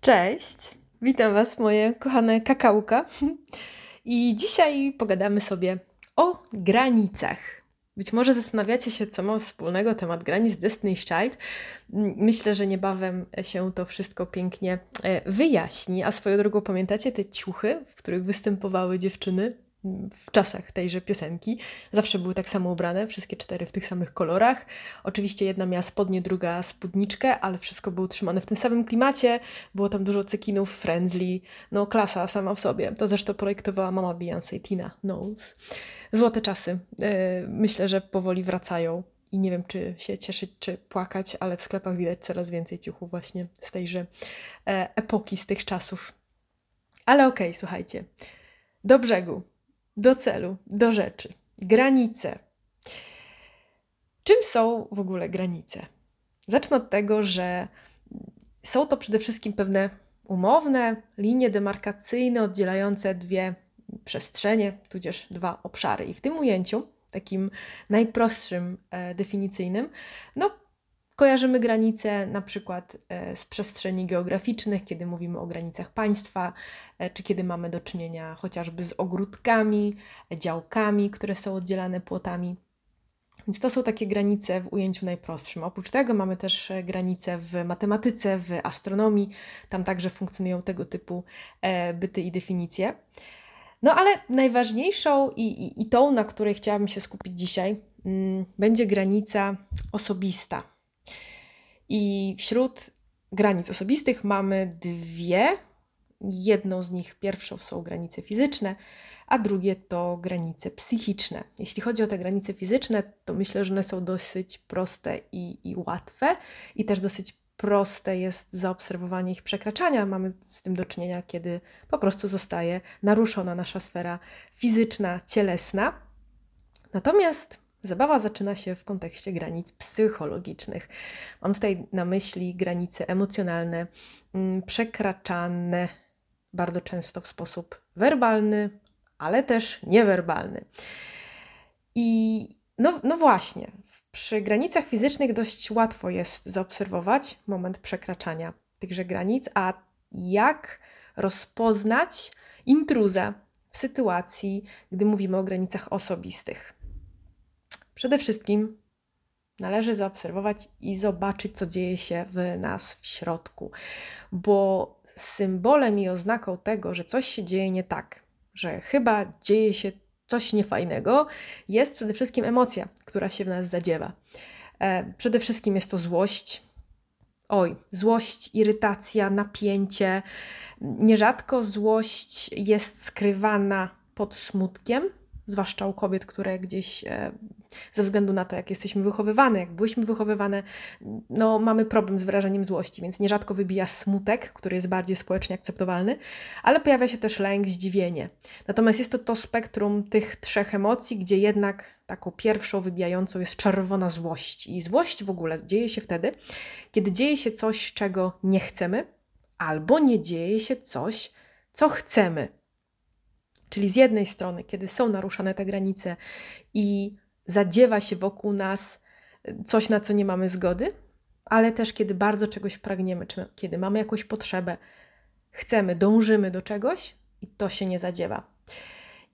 Cześć, witam Was, moje kochane kakałka. I dzisiaj pogadamy sobie o granicach. Być może zastanawiacie się, co ma wspólnego temat granic Destiny's Child. Myślę, że niebawem się to wszystko pięknie e, wyjaśni. A swoją drogą pamiętacie te ciuchy, w których występowały dziewczyny w czasach tejże piosenki? Zawsze były tak samo ubrane, wszystkie cztery w tych samych kolorach. Oczywiście jedna miała spodnie, druga spódniczkę, ale wszystko było utrzymane w tym samym klimacie. Było tam dużo cekinów, friendly, no klasa sama w sobie. To zresztą projektowała mama Beyoncé, Tina Knowles. Złote czasy. E, Myślę, że powoli wracają. I nie wiem, czy się cieszyć, czy płakać, ale w sklepach widać coraz więcej ciuchów właśnie z tejże e, epoki, z tych czasów. Ale okej, słuchajcie. Do brzegu, do celu, do rzeczy. Granice. Czym są w ogóle granice? Zacznę od tego, że są to przede wszystkim pewne umowne linie demarkacyjne oddzielające dwie przestrzenie, tudzież dwa obszary. I w tym ujęciu, takim najprostszym e, definicyjnym, no, kojarzymy granice na przykład e, z przestrzeni geograficznych, kiedy mówimy o granicach państwa, e, czy kiedy mamy do czynienia chociażby z ogródkami, e, działkami, które są oddzielane płotami. Więc to są takie granice w ujęciu najprostszym. Oprócz tego mamy też granice w matematyce, w astronomii. Tam także funkcjonują tego typu byty i definicje. No ale najważniejszą i, i, i tą, na której chciałabym się skupić dzisiaj, mm, będzie granica osobista. I wśród granic osobistych mamy dwie. Jedną z nich, pierwszą są granice fizyczne, a drugie to granice psychiczne. Jeśli chodzi o te granice fizyczne, to myślę, że one są dosyć proste i, i łatwe, i też dosyć proste jest zaobserwowanie ich przekraczania. Mamy z tym do czynienia, kiedy po prostu zostaje naruszona nasza sfera fizyczna, cielesna. Natomiast zabawa zaczyna się w kontekście granic psychologicznych. Mam tutaj na myśli granice emocjonalne, mm, przekraczane bardzo często w sposób werbalny, ale też niewerbalny. I no, no właśnie, przy granicach fizycznych dość łatwo jest zaobserwować moment przekraczania tychże granic, a jak rozpoznać intruza w sytuacji, gdy mówimy o granicach osobistych. Przede wszystkim należy zaobserwować i zobaczyć, co dzieje się w nas w środku, bo symbolem i oznaką tego, że coś się dzieje nie tak, że chyba dzieje się coś niefajnego, jest przede wszystkim emocja, która się w nas zadziewa. E, przede wszystkim jest to złość. Oj, złość, irytacja, napięcie. Nierzadko złość jest skrywana pod smutkiem, zwłaszcza u kobiet, które gdzieś e, ze względu na to, jak jesteśmy wychowywane, jak byliśmy wychowywane, no mamy problem z wyrażeniem złości, więc nierzadko wybija smutek, który jest bardziej społecznie akceptowalny, ale pojawia się też lęk, zdziwienie. Natomiast jest to to spektrum tych trzech emocji, gdzie jednak taką pierwszą wybijającą jest czerwona złość. I złość w ogóle dzieje się wtedy, kiedy dzieje się coś, czego nie chcemy, albo nie dzieje się coś, co chcemy. Czyli z jednej strony, kiedy są naruszane te granice i zadziewa się wokół nas coś, na co nie mamy zgody, ale też kiedy bardzo czegoś pragniemy, czy kiedy mamy jakąś potrzebę, chcemy, dążymy do czegoś i to się nie zadziewa.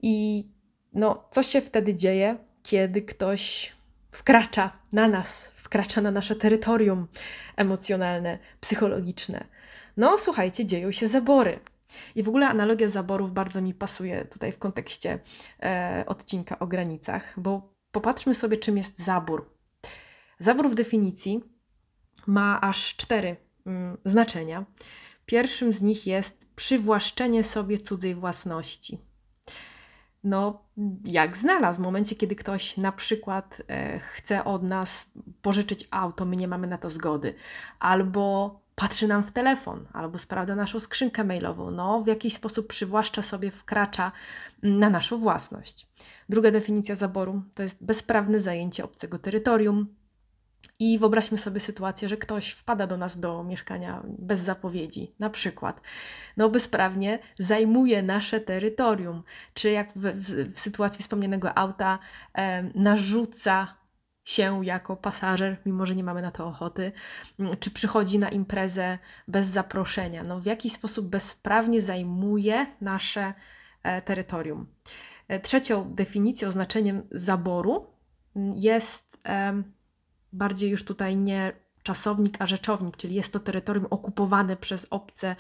I no, co się wtedy dzieje, kiedy ktoś wkracza na nas, wkracza na nasze terytorium emocjonalne, psychologiczne? No, słuchajcie, dzieją się zabory. I w ogóle analogia zaborów bardzo mi pasuje tutaj w kontekście e, odcinka o granicach, bo popatrzmy sobie, czym jest zabór. Zabór w definicji ma aż cztery mm, znaczenia. Pierwszym z nich jest przywłaszczenie sobie cudzej własności. No, jak znalazł, w momencie, kiedy ktoś na przykład e, chce od nas pożyczyć auto, my nie mamy na to zgody, albo patrzy nam w telefon, albo sprawdza naszą skrzynkę mailową, no, w jakiś sposób przywłaszcza sobie, wkracza mm, na naszą własność. Druga definicja zaboru to jest bezprawne zajęcie obcego terytorium. I wyobraźmy sobie sytuację, że ktoś wpada do nas do mieszkania bez zapowiedzi, na przykład, no bezprawnie zajmuje nasze terytorium, czy jak w, w, w sytuacji wspomnianego auta e, narzuca się jako pasażer, mimo że nie mamy na to ochoty, mm, czy przychodzi na imprezę bez zaproszenia. No, w jakiś sposób bezprawnie zajmuje nasze e, terytorium. E, trzecią definicją, oznaczeniem zaboru mm, jest bardziej już tutaj nie czasownik, a rzeczownik, czyli jest to terytorium okupowane przez obce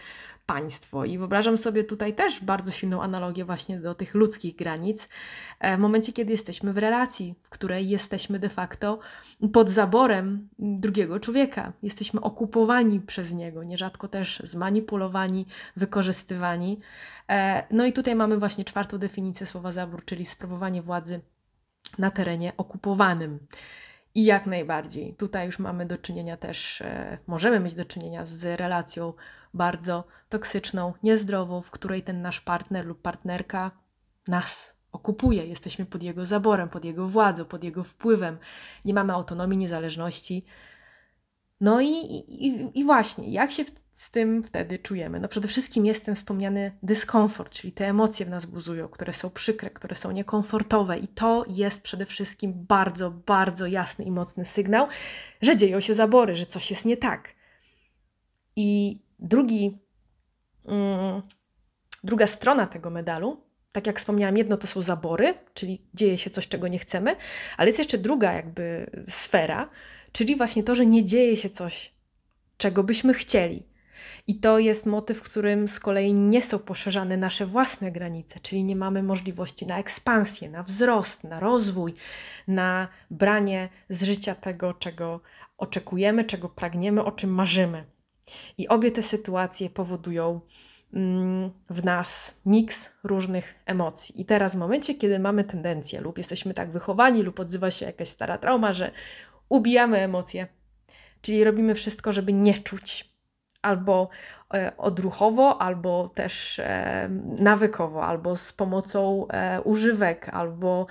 państwo. I wyobrażam sobie tutaj też bardzo silną analogię właśnie do tych ludzkich granic. E, w momencie, kiedy jesteśmy w relacji, w której jesteśmy de facto pod zaborem drugiego człowieka, jesteśmy okupowani przez niego, nierzadko też zmanipulowani, wykorzystywani. E, no i tutaj mamy właśnie czwartą definicję słowa zabór, czyli sprawowanie władzy na terenie okupowanym. I jak najbardziej. Tutaj już mamy do czynienia też, e, możemy mieć do czynienia z relacją bardzo toksyczną, niezdrową, w której ten nasz partner lub partnerka nas okupuje. Jesteśmy pod jego zaborem, pod jego władzą, pod jego wpływem. Nie mamy autonomii, niezależności. No i, i, i właśnie, jak się w, z tym wtedy czujemy? No przede wszystkim jest ten wspomniany dyskomfort, czyli te emocje w nas buzują, które są przykre, które są niekomfortowe i to jest przede wszystkim bardzo, bardzo jasny i mocny sygnał, że dzieją się zabory, że coś jest nie tak. I drugi, mm, druga strona tego medalu, tak jak wspomniałam, jedno to są zabory, czyli dzieje się coś, czego nie chcemy, ale jest jeszcze druga jakby sfera, czyli właśnie to, że nie dzieje się coś, czego byśmy chcieli. I to jest motyw, w którym z kolei nie są poszerzane nasze własne granice, czyli nie mamy możliwości na ekspansję, na wzrost, na rozwój, na branie z życia tego, czego oczekujemy, czego pragniemy, o czym marzymy. I obie te sytuacje powodują mm, w nas miks różnych emocji. I teraz, w momencie, kiedy mamy tendencję, lub jesteśmy tak wychowani, lub odzywa się jakaś stara trauma, że ubijamy emocje, czyli robimy wszystko, żeby nie czuć. Albo e, odruchowo, albo też e, nawykowo, albo z pomocą e, używek, albo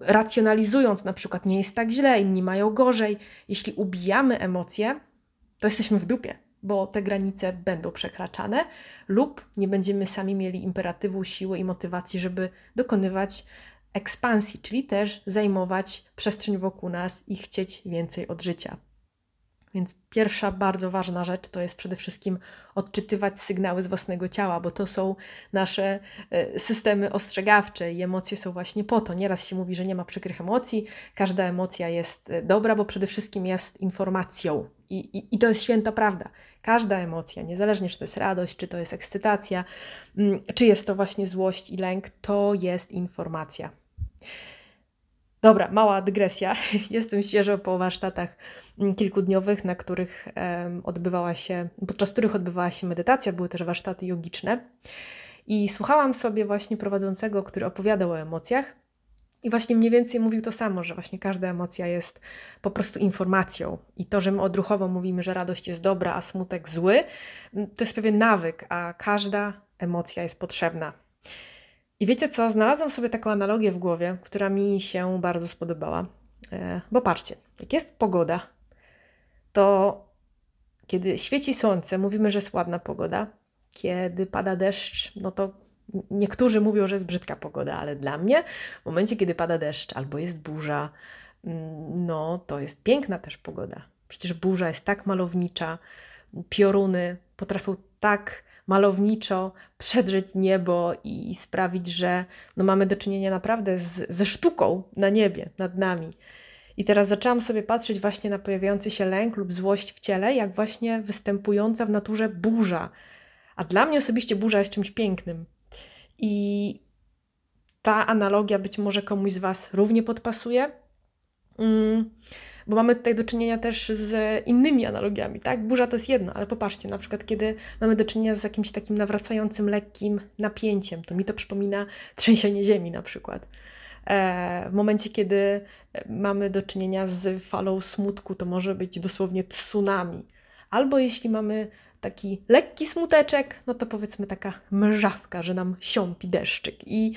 racjonalizując, na przykład nie jest tak źle, inni mają gorzej. Jeśli ubijamy emocje, to jesteśmy w dupie, bo te granice będą przekraczane, lub nie będziemy sami mieli imperatywu, siły i motywacji, żeby dokonywać ekspansji, czyli też zajmować przestrzeń wokół nas i chcieć więcej od życia. Więc pierwsza bardzo ważna rzecz to jest przede wszystkim odczytywać sygnały z własnego ciała, bo to są nasze e, systemy ostrzegawcze i emocje są właśnie po to. Nieraz się mówi, że nie ma przykrych emocji, każda emocja jest e, dobra, bo przede wszystkim jest informacją. I, i, I to jest święta prawda. Każda emocja, niezależnie czy to jest radość, czy to jest ekscytacja, mm, czy jest to właśnie złość i lęk, to jest informacja. Dobra, mała dygresja. Jestem świeżo po warsztatach mm, kilkudniowych, na których odbywała się, podczas których odbywała się medytacja, były też warsztaty jogiczne. I słuchałam sobie właśnie prowadzącego, który opowiadał o emocjach. I właśnie mniej więcej mówił to samo, że właśnie każda emocja jest po prostu informacją. I to, że my odruchowo mówimy, że radość jest dobra, a smutek zły, mm, to jest pewien nawyk, a każda emocja jest potrzebna. I wiecie co? Znalazłam sobie taką analogię w głowie, która mi się bardzo spodobała. E, bo patrzcie, jak jest pogoda, to kiedy świeci słońce, mówimy, że jest ładna pogoda. Kiedy pada deszcz, no to niektórzy mówią, że jest brzydka pogoda, ale dla mnie w momencie, kiedy pada deszcz albo jest burza, mm, no to jest piękna też pogoda. Przecież burza jest tak malownicza, pioruny potrafią tak malowniczo przedrzeć niebo i sprawić, że no mamy do czynienia naprawdę z, ze sztuką na niebie, nad nami. I teraz zaczęłam sobie patrzeć właśnie na pojawiający się lęk lub złość w ciele, jak właśnie występująca w naturze burza. A dla mnie osobiście burza jest czymś pięknym. I ta analogia być może komuś z Was równie podpasuje. Mm bo mamy tutaj do czynienia też z innymi analogiami, tak? Burza to jest jedno, ale popatrzcie, na przykład kiedy mamy do czynienia z jakimś takim nawracającym lekkim napięciem, to mi to przypomina trzęsienie ziemi na przykład. E, w momencie, kiedy mamy do czynienia z falą smutku, to może być dosłownie tsunami. Albo jeśli mamy taki lekki smuteczek, no to powiedzmy taka mrzawka, że nam siąpi deszczyk. I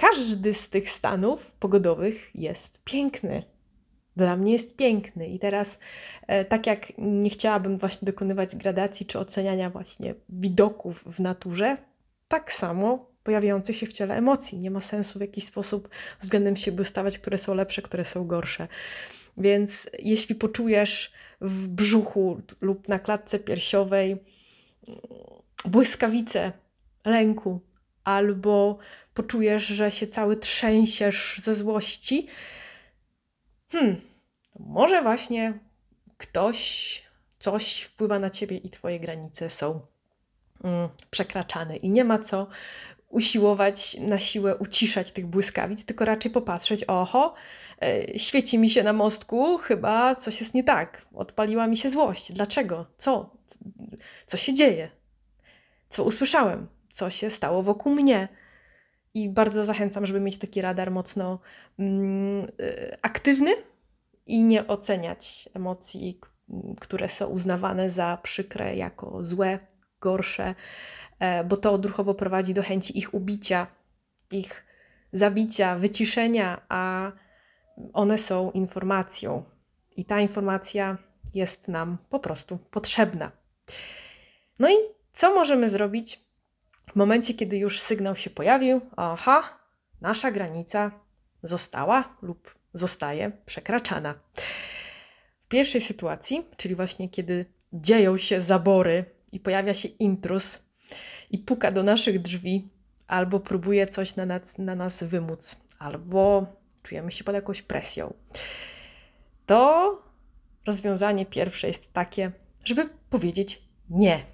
każdy z tych stanów pogodowych jest piękny. Dla mnie jest piękny. I teraz, e, tak jak nie chciałabym właśnie dokonywać gradacji czy oceniania właśnie widoków w naturze, tak samo pojawiających się w ciele emocji. Nie ma sensu w jakiś sposób względem siebie ustawać, które są lepsze, które są gorsze. Więc jeśli poczujesz w brzuchu lub na klatce piersiowej błyskawice lęku, albo poczujesz, że się cały trzęsiesz ze złości, hmm, może właśnie ktoś, coś wpływa na ciebie i twoje granice są mm, przekraczane. I nie ma co usiłować na siłę uciszać tych błyskawic, tylko raczej popatrzeć, oho, e, świeci mi się na mostku, chyba coś jest nie tak. Odpaliła mi się złość. Dlaczego? Co? Co się dzieje? Co usłyszałem? Co się stało wokół mnie? I bardzo zachęcam, żeby mieć taki radar mocno mm, y, aktywny i nie oceniać emocji, które są uznawane za przykre, jako złe, gorsze, e, bo to odruchowo prowadzi do chęci ich ubicia, ich zabicia, wyciszenia, a one są informacją. I ta informacja jest nam po prostu potrzebna. No i co możemy zrobić w momencie, kiedy już sygnał się pojawił? Aha, nasza granica została lub zostaje przekraczana. W pierwszej sytuacji, czyli właśnie kiedy dzieją się zabory i pojawia się intrus i puka do naszych drzwi, albo próbuje coś na nas, na nas wymóc, albo czujemy się pod jakąś presją, to rozwiązanie pierwsze jest takie, żeby powiedzieć nie.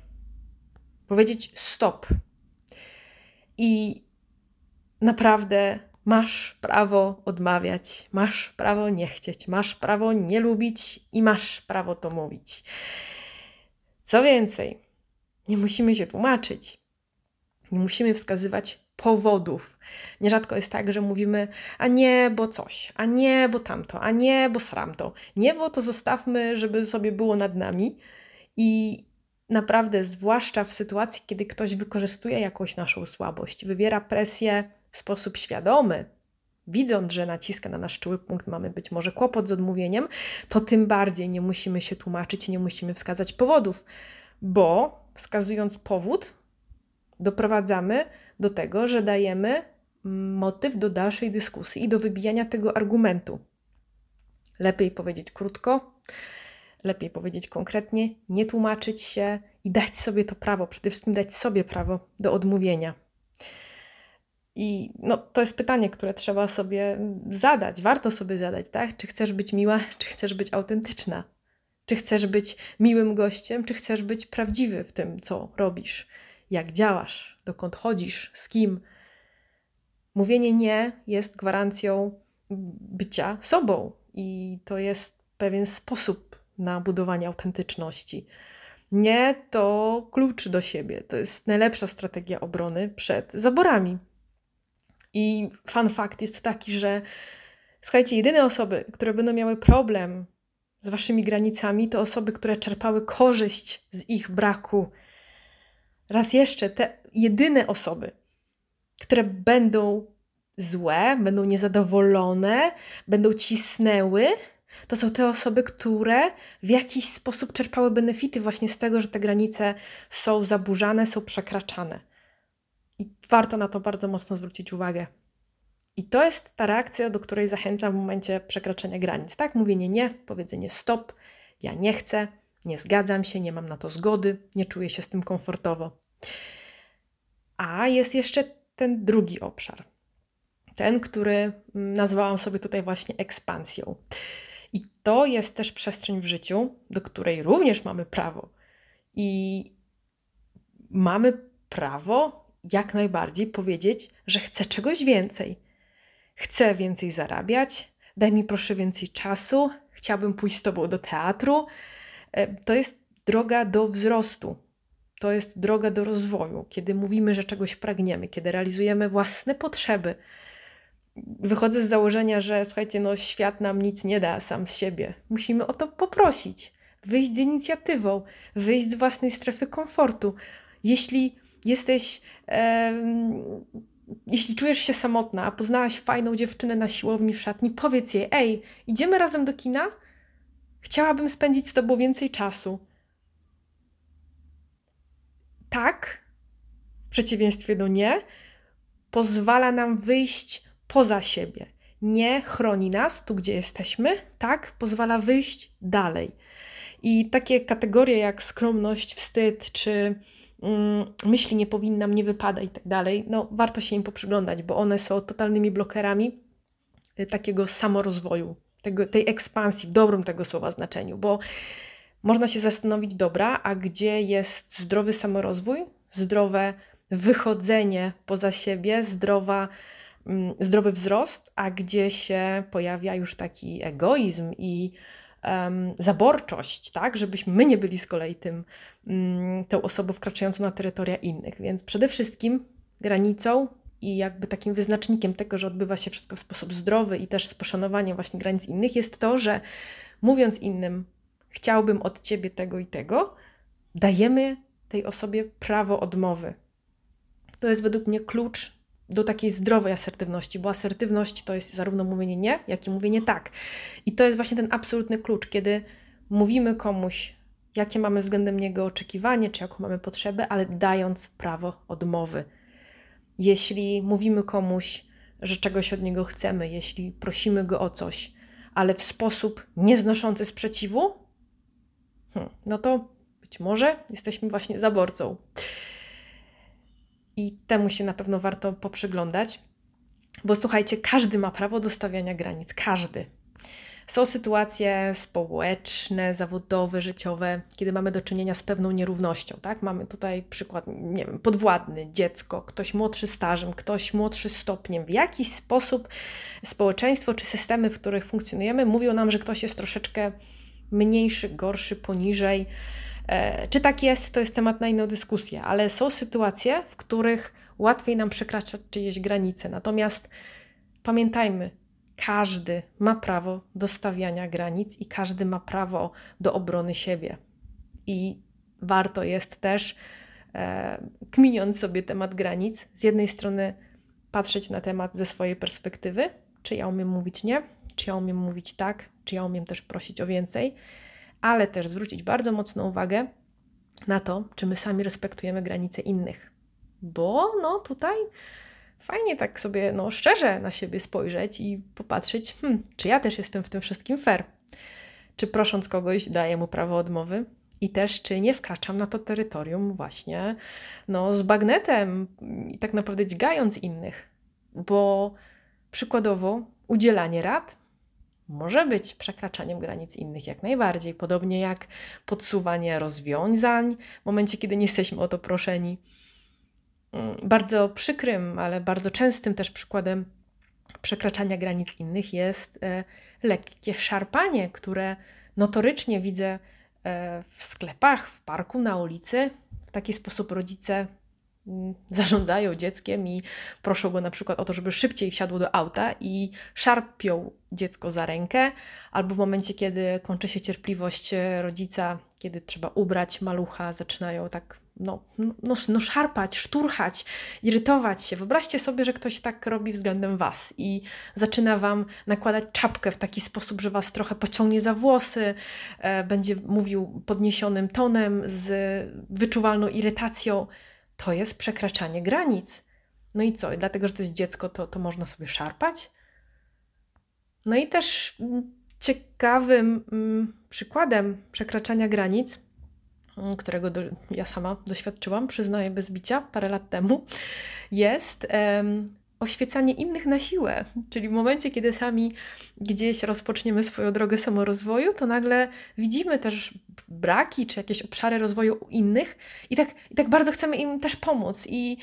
Powiedzieć stop. I naprawdę masz prawo odmawiać, masz prawo nie chcieć, masz prawo nie lubić i masz prawo to mówić. Co więcej, nie musimy się tłumaczyć, nie musimy wskazywać powodów. Nierzadko jest tak, że mówimy, a nie, bo coś, a nie, bo tamto, a nie, bo sramto. Nie, bo to zostawmy, żeby sobie było nad nami. I naprawdę, zwłaszcza w sytuacji, kiedy ktoś wykorzystuje jakąś naszą słabość, wywiera presję w sposób świadomy, widząc, że naciska na nasz czuły punkt, mamy być może kłopot z odmówieniem, to tym bardziej nie musimy się tłumaczyć, nie musimy wskazać powodów, bo wskazując powód, doprowadzamy do tego, że dajemy motyw do dalszej dyskusji i do wybijania tego argumentu. Lepiej powiedzieć krótko, lepiej powiedzieć konkretnie, nie tłumaczyć się i dać sobie to prawo, przede wszystkim dać sobie prawo do odmówienia. I no, to jest pytanie, które trzeba sobie zadać, warto sobie zadać, tak? Czy chcesz być miła, czy chcesz być autentyczna? Czy chcesz być miłym gościem, czy chcesz być prawdziwy w tym, co robisz, jak działasz, dokąd chodzisz, z kim? Mówienie nie jest gwarancją bycia sobą i to jest pewien sposób na budowanie autentyczności. Nie to klucz do siebie. To jest najlepsza strategia obrony przed zaborami. I fun fact jest taki, że słuchajcie, jedyne osoby, które będą miały problem z waszymi granicami, to osoby, które czerpały korzyść z ich braku. Raz jeszcze, te jedyne osoby, które będą złe, będą niezadowolone, będą cisnęły, to są te osoby, które w jakiś sposób czerpały benefity właśnie z tego, że te granice są zaburzane, są przekraczane. I warto na to bardzo mocno zwrócić uwagę. I to jest ta reakcja, do której zachęcam w momencie przekraczania granic. Tak, mówienie nie, powiedzenie stop, ja nie chcę, nie zgadzam się, nie mam na to zgody, nie czuję się z tym komfortowo. A jest jeszcze ten drugi obszar. Ten, który mm, nazwałam sobie tutaj właśnie ekspansją. I to jest też przestrzeń w życiu, do której również mamy prawo. I mamy prawo jak najbardziej powiedzieć, że chcę czegoś więcej. Chcę więcej zarabiać, daj mi proszę więcej czasu, chciałbym pójść z Tobą do teatru. E, to jest droga do wzrostu, to jest droga do rozwoju, kiedy mówimy, że czegoś pragniemy, kiedy realizujemy własne potrzeby, wychodzę z założenia, że słuchajcie, no świat nam nic nie da sam z siebie. Musimy o to poprosić, wyjść z inicjatywą, wyjść z własnej strefy komfortu. Jeśli jesteś e, jeśli czujesz się samotna, a poznałaś fajną dziewczynę na siłowni w szatni, powiedz jej: Ej, idziemy razem do kina? Chciałabym spędzić z tobą więcej czasu. Tak, w przeciwieństwie do nie, pozwala nam wyjść poza siebie. Nie chroni nas tu, gdzie jesteśmy, tak, pozwala wyjść dalej. I takie kategorie jak skromność, wstyd czy mm, myśli nie powinnam, nie wypada i tak dalej, no warto się im poprzyglądać, bo one są totalnymi blokerami y, takiego samorozwoju, tego, tej ekspansji w dobrym tego słowa znaczeniu, bo można się zastanowić, dobra, a gdzie jest zdrowy samorozwój, zdrowe wychodzenie poza siebie, zdrowa, zdrowy wzrost, a gdzie się pojawia już taki egoizm i um, zaborczość, tak, żebyśmy my nie byli z kolei tym, um, tą osobą wkraczającą na terytoria innych. Więc przede wszystkim granicą i jakby takim wyznacznikiem tego, że odbywa się wszystko w sposób zdrowy i też z poszanowaniem właśnie granic innych, jest to, że mówiąc innym, chciałbym od ciebie tego i tego, dajemy tej osobie prawo odmowy. To jest według mnie klucz do takiej zdrowej asertywności, bo asertywność to jest zarówno mówienie nie, jak i mówienie tak. I to jest właśnie ten absolutny klucz, kiedy mówimy komuś, jakie mamy względem niego oczekiwanie, czy jaką mamy potrzebę, ale dając prawo odmowy. Jeśli mówimy komuś, że czegoś od niego chcemy, jeśli prosimy go o coś, ale w sposób nieznoszący sprzeciwu, hmm, no to być może jesteśmy właśnie zaborcą i temu się na pewno warto poprzyglądać, bo słuchajcie, każdy ma prawo do stawiania granic, każdy. Są sytuacje społeczne, zawodowe, życiowe, kiedy mamy do czynienia z pewną nierównością, tak? Mamy tutaj przykład, nie wiem, podwładny, dziecko, ktoś młodszy stażem, ktoś młodszy stopniem. W jakiś sposób społeczeństwo czy systemy, w których funkcjonujemy, mówią nam, że ktoś jest troszeczkę mniejszy, gorszy, poniżej, czy tak jest, to jest temat na inną dyskusję, ale są sytuacje, w których łatwiej nam przekraczać czyjeś granice. Natomiast pamiętajmy, każdy ma prawo do stawiania granic i każdy ma prawo do obrony siebie. I warto jest też, e, kminiąc sobie temat granic, z jednej strony patrzeć na temat ze swojej perspektywy, czy ja umiem mówić nie, czy ja umiem mówić tak, czy ja umiem też prosić o więcej ale też zwrócić bardzo mocną uwagę na to, czy my sami respektujemy granice innych. Bo no tutaj fajnie tak sobie no, szczerze na siebie spojrzeć i popatrzeć, hmm, czy ja też jestem w tym wszystkim fair. Czy prosząc kogoś daję mu prawo odmowy i też czy nie wkraczam na to terytorium właśnie no, z bagnetem i tak naprawdę dźgając innych. Bo przykładowo udzielanie rad może być przekraczaniem granic innych jak najbardziej, podobnie jak podsuwanie rozwiązań w momencie, kiedy nie jesteśmy o to proszeni. Mm, bardzo przykrym, ale bardzo częstym też przykładem przekraczania granic innych jest e, lekkie szarpanie, które notorycznie widzę e, w sklepach, w parku, na ulicy. W taki sposób rodzice zarządzają dzieckiem i proszą go na przykład o to, żeby szybciej wsiadło do auta i szarpią dziecko za rękę, albo w momencie, kiedy kończy się cierpliwość rodzica, kiedy trzeba ubrać malucha, zaczynają tak no, no, no szarpać, szturchać, irytować się. Wyobraźcie sobie, że ktoś tak robi względem Was i zaczyna Wam nakładać czapkę w taki sposób, że Was trochę pociągnie za włosy, e, będzie mówił podniesionym tonem, z wyczuwalną irytacją to jest przekraczanie granic. No i co? Dlatego, że to jest dziecko, to, to można sobie szarpać? No i też mm, ciekawym mm, przykładem przekraczania granic, mm, którego do, ja sama doświadczyłam, przyznaję bez bicia, parę lat temu, jest oświecanie innych na siłę. Czyli w momencie, kiedy sami gdzieś rozpoczniemy swoją drogę samorozwoju, to nagle widzimy też braki czy jakieś obszary rozwoju u innych i tak, i tak bardzo chcemy im też pomóc. I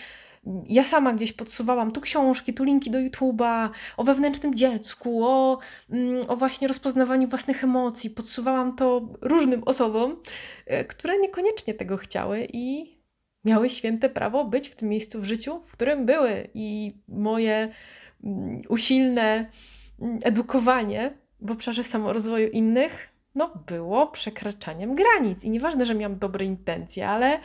ja sama gdzieś podsuwałam tu książki, tu linki do YouTube'a, o wewnętrznym dziecku, o, mm, o właśnie rozpoznawaniu własnych emocji. Podsuwałam to różnym osobom, e, które niekoniecznie tego chciały i miały święte prawo być w tym miejscu w życiu, w którym były. I moje mm, usilne mm, edukowanie w obszarze samorozwoju innych no, było przekraczaniem granic. I nieważne, że miałam dobre intencje, ale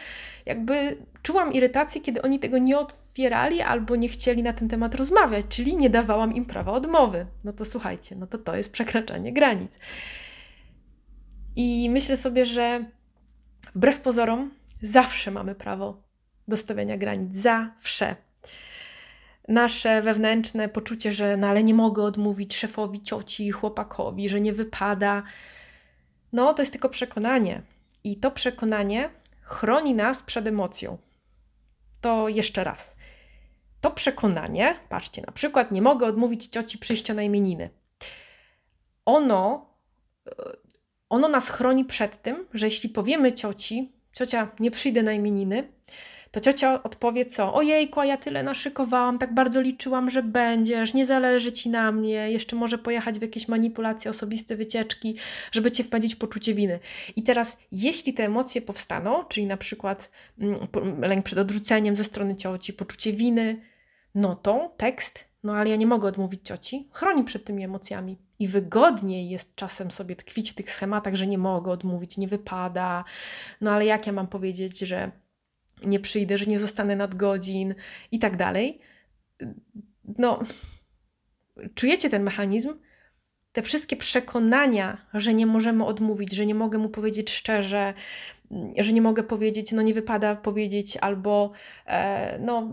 jakby czułam irytację, kiedy oni tego nie otwierali albo nie chcieli na ten temat rozmawiać, czyli nie dawałam im prawa odmowy. No to słuchajcie, no to to jest przekraczanie granic. I myślę sobie, że wbrew pozorom zawsze mamy prawo do stawiania granic. Zawsze. Nasze wewnętrzne poczucie, że no ale nie mogę odmówić szefowi, cioci, chłopakowi, że nie wypada, no to jest tylko przekonanie. I to przekonanie chroni nas przed emocją. To jeszcze raz. To przekonanie, patrzcie, na przykład nie mogę odmówić cioci przyjścia na imieniny. Ono, ono nas chroni przed tym, że jeśli powiemy cioci, ciocia, nie przyjdę na imieniny, to ciocia odpowie co? Ojejku, a ja tyle naszykowałam, tak bardzo liczyłam, że będziesz, nie zależy ci na mnie, jeszcze może pojechać w jakieś manipulacje osobiste, wycieczki, żeby cię wpędzić w poczucie winy. I teraz, jeśli te emocje powstaną, czyli na przykład mm, lęk przed odrzuceniem ze strony cioci, poczucie winy, no to tekst, no ale ja nie mogę odmówić cioci, chroni przed tymi emocjami. I wygodniej jest czasem sobie tkwić w tych schematach, że nie mogę odmówić, nie wypada. No ale jak ja mam powiedzieć, że nie przyjdę, że nie zostanę nadgodzin i tak dalej. No, czujecie ten mechanizm? Te wszystkie przekonania, że nie możemy odmówić, że nie mogę mu powiedzieć szczerze, że nie mogę powiedzieć, no nie wypada powiedzieć, albo e, no,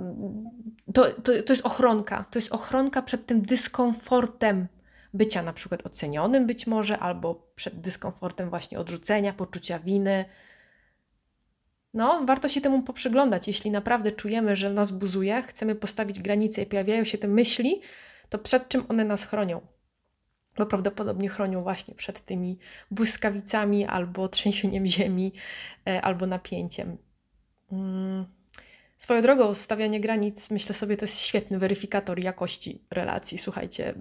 to, to, to jest ochronka. To jest ochronka przed tym dyskomfortem bycia na przykład ocenionym być może, albo przed dyskomfortem właśnie odrzucenia, poczucia winy no, warto się temu poprzyglądać. Jeśli naprawdę czujemy, że nas buzuje, chcemy postawić granice i pojawiają się te myśli, to przed czym one nas chronią? Bo prawdopodobnie chronią właśnie przed tymi błyskawicami albo trzęsieniem ziemi, e, albo napięciem. Mm. Swoją drogą, stawianie granic, myślę sobie, to jest świetny weryfikator jakości relacji. Słuchajcie,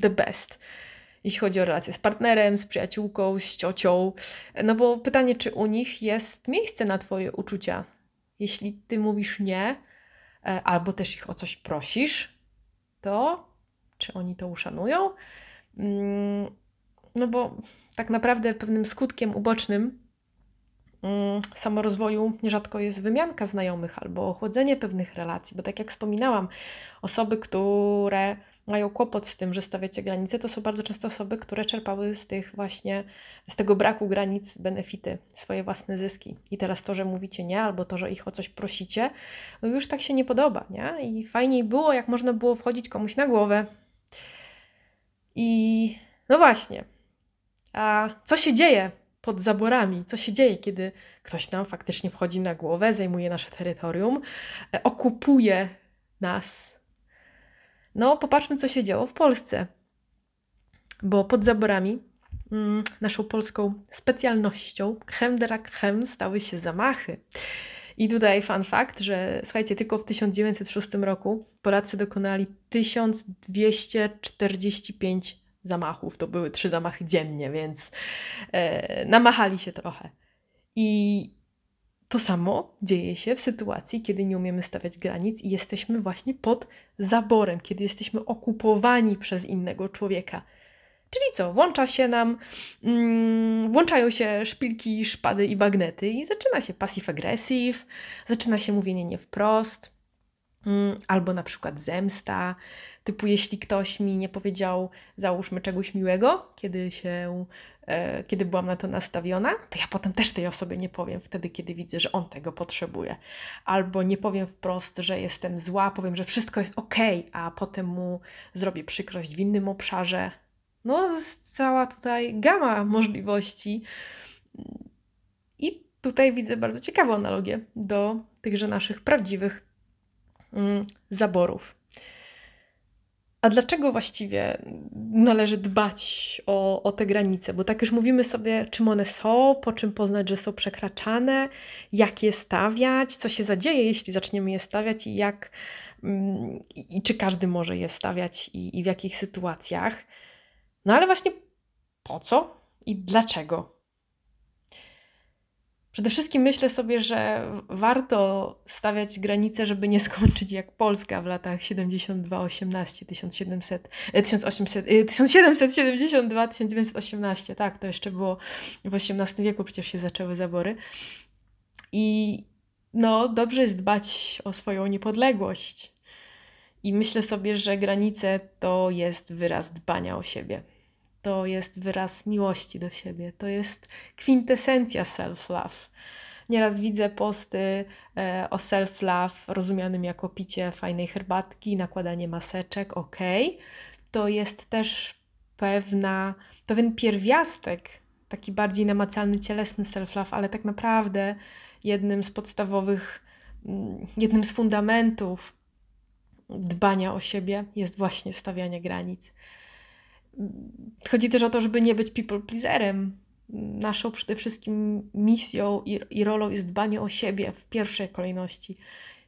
the best jeśli chodzi o relacje z partnerem, z przyjaciółką, z ciocią. No bo pytanie, czy u nich jest miejsce na Twoje uczucia? Jeśli Ty mówisz nie, e, albo też ich o coś prosisz, to czy oni to uszanują? Mm, no bo tak naprawdę pewnym skutkiem ubocznym samorozwoju nierzadko jest wymianka znajomych albo ochłodzenie pewnych relacji, bo tak jak wspominałam, osoby, które mają kłopot z tym, że stawiacie granice, to są bardzo często osoby, które czerpały z tych właśnie, z tego braku granic benefity, swoje własne zyski. I teraz to, że mówicie nie, albo to, że ich o coś prosicie, no już tak się nie podoba, nie? I fajniej było, jak można było wchodzić komuś na głowę. I no właśnie, a co się dzieje pod zaborami? Co się dzieje, kiedy ktoś nam faktycznie wchodzi na głowę, zajmuje nasze terytorium, e, okupuje nas, no, popatrzmy, co się działo w Polsce. Bo pod zaborami, mm, naszą polską specjalnością, creme de la creme, stały się zamachy. I tutaj fun fact, że słuchajcie, tylko w 1906 roku Polacy dokonali 1245 zamachów. To były trzy zamachy dziennie, więc e, namachali się trochę. I to samo dzieje się w sytuacji, kiedy nie umiemy stawiać granic i jesteśmy właśnie pod zaborem, kiedy jesteśmy okupowani przez innego człowieka. Czyli co? Włącza się nam, mm, włączają się szpilki, szpady i bagnety i zaczyna się passive-aggressive, zaczyna się mówienie nie wprost, mm, albo na przykład zemsta, typu jeśli ktoś mi nie powiedział, załóżmy czegoś miłego, kiedy się E, kiedy byłam na to nastawiona, to ja potem też tej osobie nie powiem wtedy, kiedy widzę, że on tego potrzebuje. Albo nie powiem wprost, że jestem zła, powiem, że wszystko jest ok, a potem mu zrobię przykrość w innym obszarze. No, cała tutaj gama możliwości. I tutaj widzę bardzo ciekawą analogię do tychże naszych prawdziwych mm, zaborów. A dlaczego właściwie należy dbać o, o te granice? Bo tak już mówimy sobie, czym one są, po czym poznać, że są przekraczane, jak je stawiać, co się zadzieje, jeśli zaczniemy je stawiać i jak mm, i czy każdy może je stawiać i, i w jakich sytuacjach. No ale właśnie po co i dlaczego? Przede wszystkim myślę sobie, że warto stawiać granice, żeby nie skończyć jak Polska w latach 72-18, 1700, 1800, 1772, 1918. Tak, to jeszcze było w XVIII wieku, przecież się zaczęły zabory. I no, dobrze jest dbać o swoją niepodległość. I myślę sobie, że granice to jest wyraz dbania o siebie to jest wyraz miłości do siebie, to jest kwintesencja self-love. Nieraz widzę posty e, o self-love rozumianym jako picie fajnej herbatki, nakładanie maseczek, ok. To jest też pewna, pewien pierwiastek, taki bardziej namacalny, cielesny self-love, ale tak naprawdę jednym z podstawowych, mm, jednym z fundamentów dbania o siebie jest właśnie stawianie granic. Chodzi też o to, żeby nie być people pleaserem. Naszą przede wszystkim misją i, i rolą jest dbanie o siebie w pierwszej kolejności.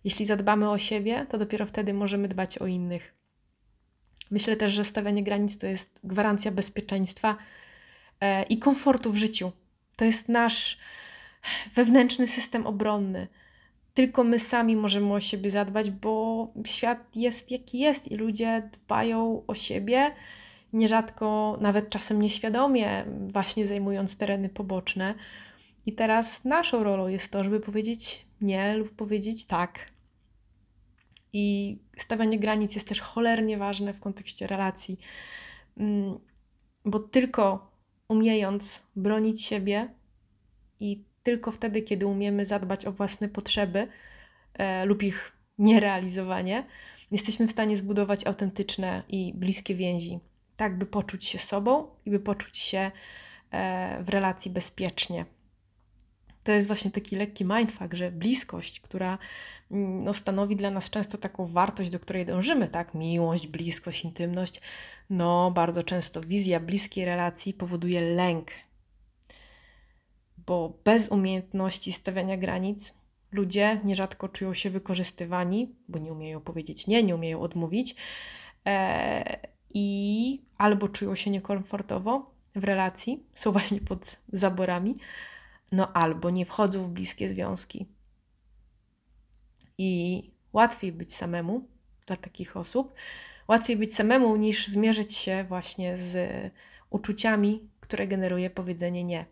Jeśli zadbamy o siebie, to dopiero wtedy możemy dbać o innych. Myślę też, że stawianie granic to jest gwarancja bezpieczeństwa e, i komfortu w życiu. To jest nasz wewnętrzny system obronny. Tylko my sami możemy o siebie zadbać, bo świat jest jaki jest i ludzie dbają o siebie nierzadko nawet czasem nieświadomie, właśnie zajmując tereny poboczne. I teraz naszą rolą jest to, żeby powiedzieć nie lub powiedzieć tak. I stawianie granic jest też cholernie ważne w kontekście relacji, mm, bo tylko umiejąc bronić siebie i tylko wtedy, kiedy umiemy zadbać o własne potrzeby e, lub ich nierealizowanie, jesteśmy w stanie zbudować autentyczne i bliskie więzi tak by poczuć się sobą i by poczuć się e, w relacji bezpiecznie. To jest właśnie taki lekki mindfuck, że bliskość, która mm, no, stanowi dla nas często taką wartość, do której dążymy, tak? Miłość, bliskość, intymność. No, bardzo często wizja bliskiej relacji powoduje lęk, bo bez umiejętności stawiania granic ludzie nierzadko czują się wykorzystywani, bo nie umieją powiedzieć nie, nie umieją odmówić. E, i albo czują się niekomfortowo w relacji, są właśnie pod zaborami, no albo nie wchodzą w bliskie związki. I łatwiej być samemu dla takich osób, łatwiej być samemu niż zmierzyć się właśnie z uczuciami, które generuje powiedzenie nie.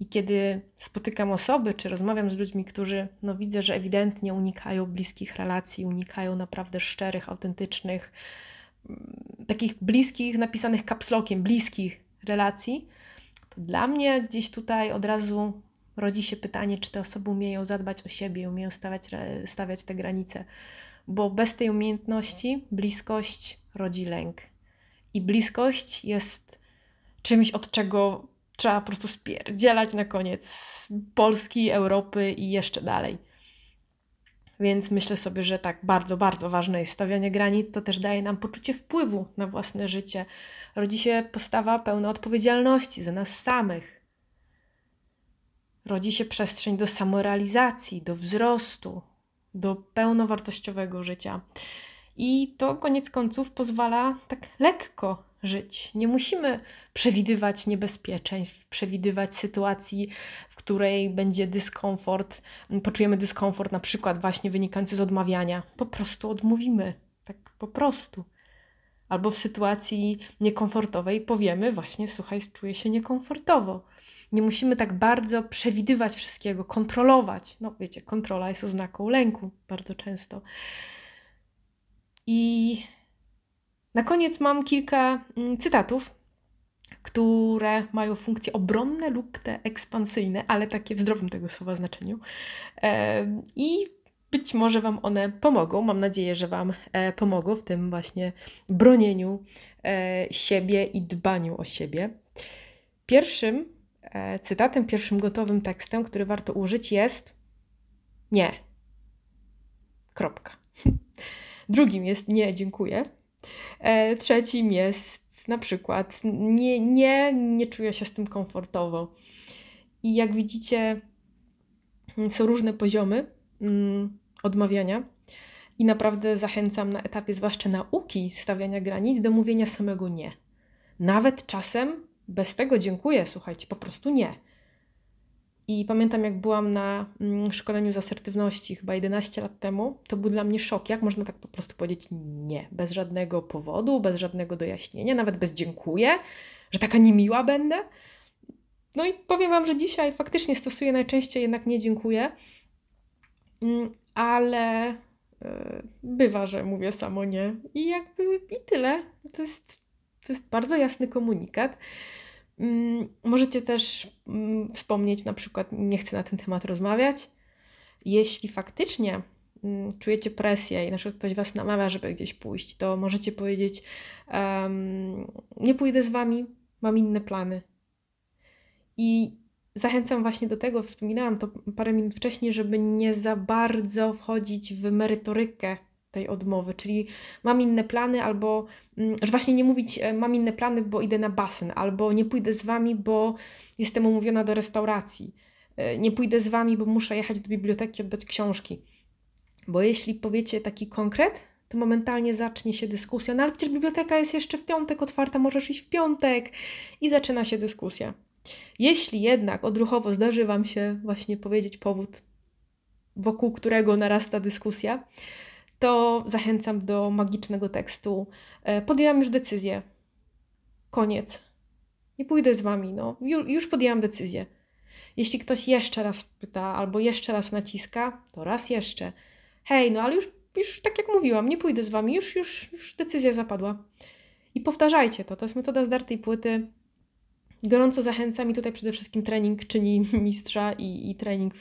I kiedy spotykam osoby, czy rozmawiam z ludźmi, którzy no, widzę, że ewidentnie unikają bliskich relacji, unikają naprawdę szczerych, autentycznych, takich bliskich, napisanych kapslokiem, bliskich relacji, to dla mnie gdzieś tutaj od razu rodzi się pytanie, czy te osoby umieją zadbać o siebie, umieją stawiać, stawiać te granice. Bo bez tej umiejętności bliskość rodzi lęk. I bliskość jest czymś, od czego trzeba po prostu spierdzielać na koniec z Polski, Europy i jeszcze dalej. Więc myślę sobie, że tak bardzo, bardzo ważne jest stawianie granic. To też daje nam poczucie wpływu na własne życie. Rodzi się postawa pełna odpowiedzialności za nas samych. Rodzi się przestrzeń do samorealizacji, do wzrostu, do pełnowartościowego życia. I to koniec końców pozwala tak lekko żyć. Nie musimy przewidywać niebezpieczeństw, przewidywać sytuacji, w której będzie dyskomfort, poczujemy dyskomfort, na przykład właśnie wynikający z odmawiania. Po prostu odmówimy. Tak po prostu. Albo w sytuacji niekomfortowej powiemy właśnie, słuchaj, czuję się niekomfortowo. Nie musimy tak bardzo przewidywać wszystkiego, kontrolować. No wiecie, kontrola jest oznaką lęku bardzo często. I na koniec mam kilka mm, cytatów, które mają funkcje obronne lub te ekspansyjne, ale takie w zdrowym tego słowa znaczeniu. I być może Wam one pomogą. Mam nadzieję, że Wam e, pomogą w tym właśnie bronieniu e, siebie i dbaniu o siebie. Pierwszym e, cytatem, pierwszym gotowym tekstem, który warto użyć jest nie. Kropka. Drugim jest nie, dziękuję. E, trzecim jest na przykład nie, nie, nie czuję się z tym komfortowo. I jak widzicie, są różne poziomy mm, odmawiania. I naprawdę zachęcam na etapie, zwłaszcza nauki stawiania granic, do mówienia samego nie. Nawet czasem bez tego dziękuję, słuchajcie, po prostu nie. I pamiętam, jak byłam na mm, szkoleniu z asertywności chyba 11 lat temu, to był dla mnie szok, jak można tak po prostu powiedzieć nie, bez żadnego powodu, bez żadnego dojaśnienia, nawet bez dziękuję, że taka niemiła będę. No i powiem Wam, że dzisiaj faktycznie stosuję najczęściej jednak nie dziękuję, mm, ale e, bywa, że mówię samo nie i jakby i tyle. To jest, to jest bardzo jasny komunikat. Mm, możecie też mm, wspomnieć, na przykład, nie chcę na ten temat rozmawiać. Jeśli faktycznie mm, czujecie presję i na przykład ktoś was namawia, żeby gdzieś pójść, to możecie powiedzieć: um, Nie pójdę z wami, mam inne plany. I zachęcam właśnie do tego, wspominałam to parę minut wcześniej, żeby nie za bardzo wchodzić w merytorykę tej odmowy, czyli mam inne plany, albo mm, że właśnie nie mówić e, mam inne plany, bo idę na basen, albo nie pójdę z wami, bo jestem umówiona do restauracji, e, nie pójdę z wami, bo muszę jechać do biblioteki oddać książki. Bo jeśli powiecie taki konkret, to momentalnie zacznie się dyskusja. No ale przecież biblioteka jest jeszcze w piątek otwarta, możesz iść w piątek i zaczyna się dyskusja. Jeśli jednak odruchowo zdarzy Wam się właśnie powiedzieć powód, wokół którego narasta dyskusja, to zachęcam do magicznego tekstu. E, podjęłam już decyzję. Koniec. Nie pójdę z wami, no. Już podjęłam decyzję. Jeśli ktoś jeszcze raz pyta albo jeszcze raz naciska, to raz jeszcze. Hej, no ale już, już tak jak mówiłam, nie pójdę z wami, już, już, już decyzja zapadła. I powtarzajcie to. To jest metoda zdartej płyty. Gorąco zachęcam i tutaj przede wszystkim trening czyni mistrza i, i trening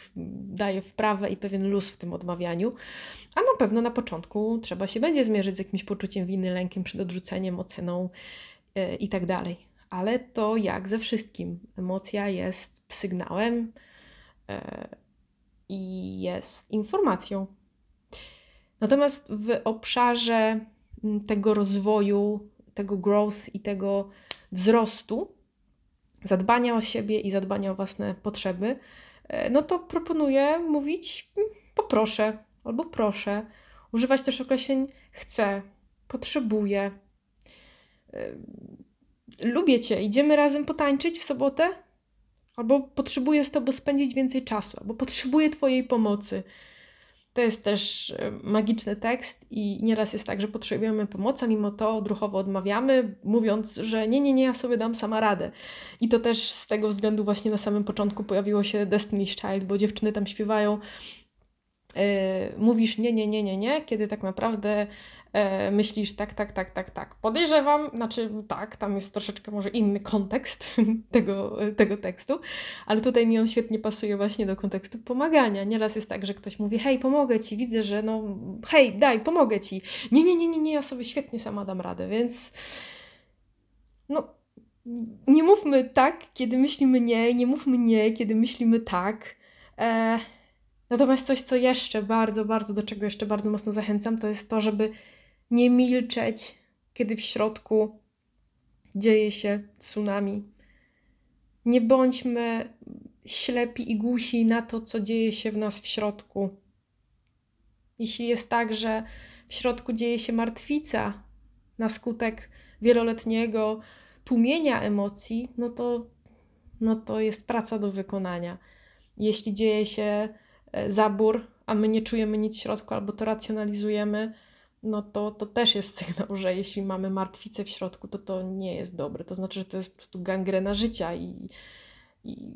daje wprawę i pewien luz w tym odmawianiu. A na pewno na początku trzeba się będzie zmierzyć z jakimś poczuciem winy, lękiem przed odrzuceniem, oceną yy, i tak dalej. Ale to jak ze wszystkim. Emocja jest sygnałem yy, i jest informacją. Natomiast w obszarze mm, tego rozwoju, tego growth i tego wzrostu, zadbania o siebie i zadbania o własne potrzeby, e, no to proponuję mówić mm, poproszę albo proszę. Używać też określeń chcę, potrzebuję, e, lubię cię, idziemy razem potańczyć w sobotę? Albo potrzebuję z tobą spędzić więcej czasu, albo potrzebuję twojej pomocy. To jest też e, magiczny tekst i nieraz jest tak, że potrzebujemy pomocy, a mimo to odruchowo odmawiamy, mówiąc, że nie, nie, nie, ja sobie dam sama radę. I to też z tego względu właśnie na samym początku pojawiło się Destiny's Child, bo dziewczyny tam śpiewają mówisz nie, nie, nie, nie, nie, kiedy tak naprawdę yy, myślisz tak, tak, tak, tak, tak. Podejrzewam, znaczy tak, tam jest troszeczkę może inny kontekst tego, tego tekstu, ale tutaj mi on świetnie pasuje właśnie do kontekstu pomagania. Nieraz jest tak, że ktoś mówi, hej, pomogę ci, widzę, że no, hej, daj, pomogę ci. Nie, nie, nie, nie, nie, ja sobie świetnie sama dam radę, więc no, nie mówmy tak, kiedy myślimy nie, nie mówmy nie, kiedy myślimy tak. E, Natomiast coś, co jeszcze bardzo, bardzo, do czego jeszcze bardzo mocno zachęcam, to jest to, żeby nie milczeć, kiedy w środku dzieje się tsunami. Nie bądźmy ślepi i głusi na to, co dzieje się w nas w środku. Jeśli jest tak, że w środku dzieje się martwica na skutek wieloletniego tłumienia emocji, no to, no to jest praca do wykonania. Jeśli dzieje się zabór, a my nie czujemy nic w środku albo to racjonalizujemy, no to, to też jest sygnał, że jeśli mamy martwicę w środku, to to nie jest dobre. To znaczy, że to jest po prostu gangrena życia i, i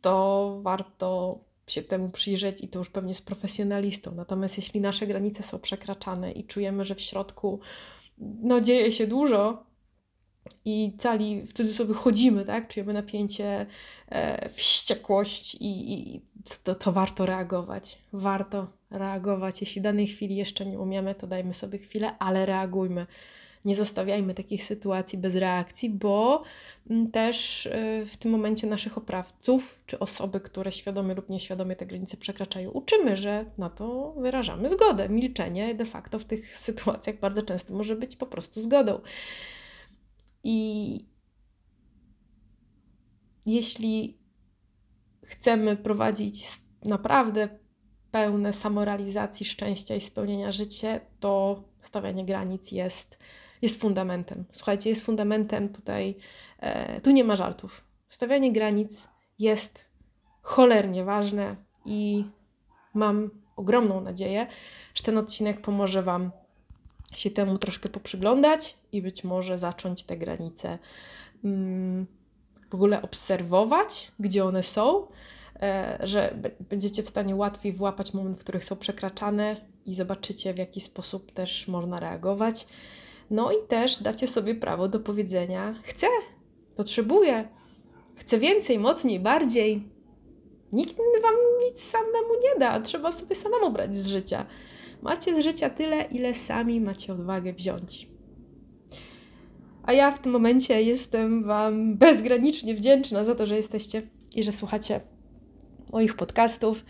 to warto się temu przyjrzeć i to już pewnie z profesjonalistą. Natomiast jeśli nasze granice są przekraczane i czujemy, że w środku no, dzieje się dużo, i cali w cudzysłowie chodzimy, tak? Czujemy napięcie, e, wściekłość i, i to, to warto reagować. Warto reagować. Jeśli w danej chwili jeszcze nie umiemy, to dajmy sobie chwilę, ale reagujmy. Nie zostawiajmy takich sytuacji bez reakcji, bo mm, też e, w tym momencie naszych oprawców, czy osoby, które świadomie lub nieświadomie te granice przekraczają, uczymy, że na to wyrażamy zgodę. Milczenie de facto w tych sytuacjach bardzo często może być po prostu zgodą. I jeśli chcemy prowadzić naprawdę pełne samorealizacji, szczęścia i spełnienia życia, to stawianie granic jest, jest fundamentem. Słuchajcie, jest fundamentem tutaj, e, tu nie ma żartów. Stawianie granic jest cholernie ważne i mam ogromną nadzieję, że ten odcinek pomoże Wam się temu troszkę poprzyglądać i być może zacząć te granice mm, w ogóle obserwować, gdzie one są, e, że będziecie w stanie łatwiej włapać moment, w których są przekraczane i zobaczycie, w jaki sposób też można reagować. No i też dacie sobie prawo do powiedzenia: chcę, potrzebuję, chcę więcej, mocniej, bardziej. Nikt wam nic samemu nie da, trzeba sobie samemu brać z życia. Macie z życia tyle, ile sami macie odwagę wziąć. A ja w tym momencie jestem Wam bezgranicznie wdzięczna za to, że jesteście i że słuchacie moich podcastów.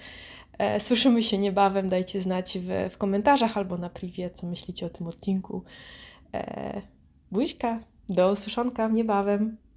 E, Słyszymy się niebawem. Dajcie znać w, w komentarzach albo na privie, co myślicie o tym odcinku. E, Buźka, do usłyszonka niebawem.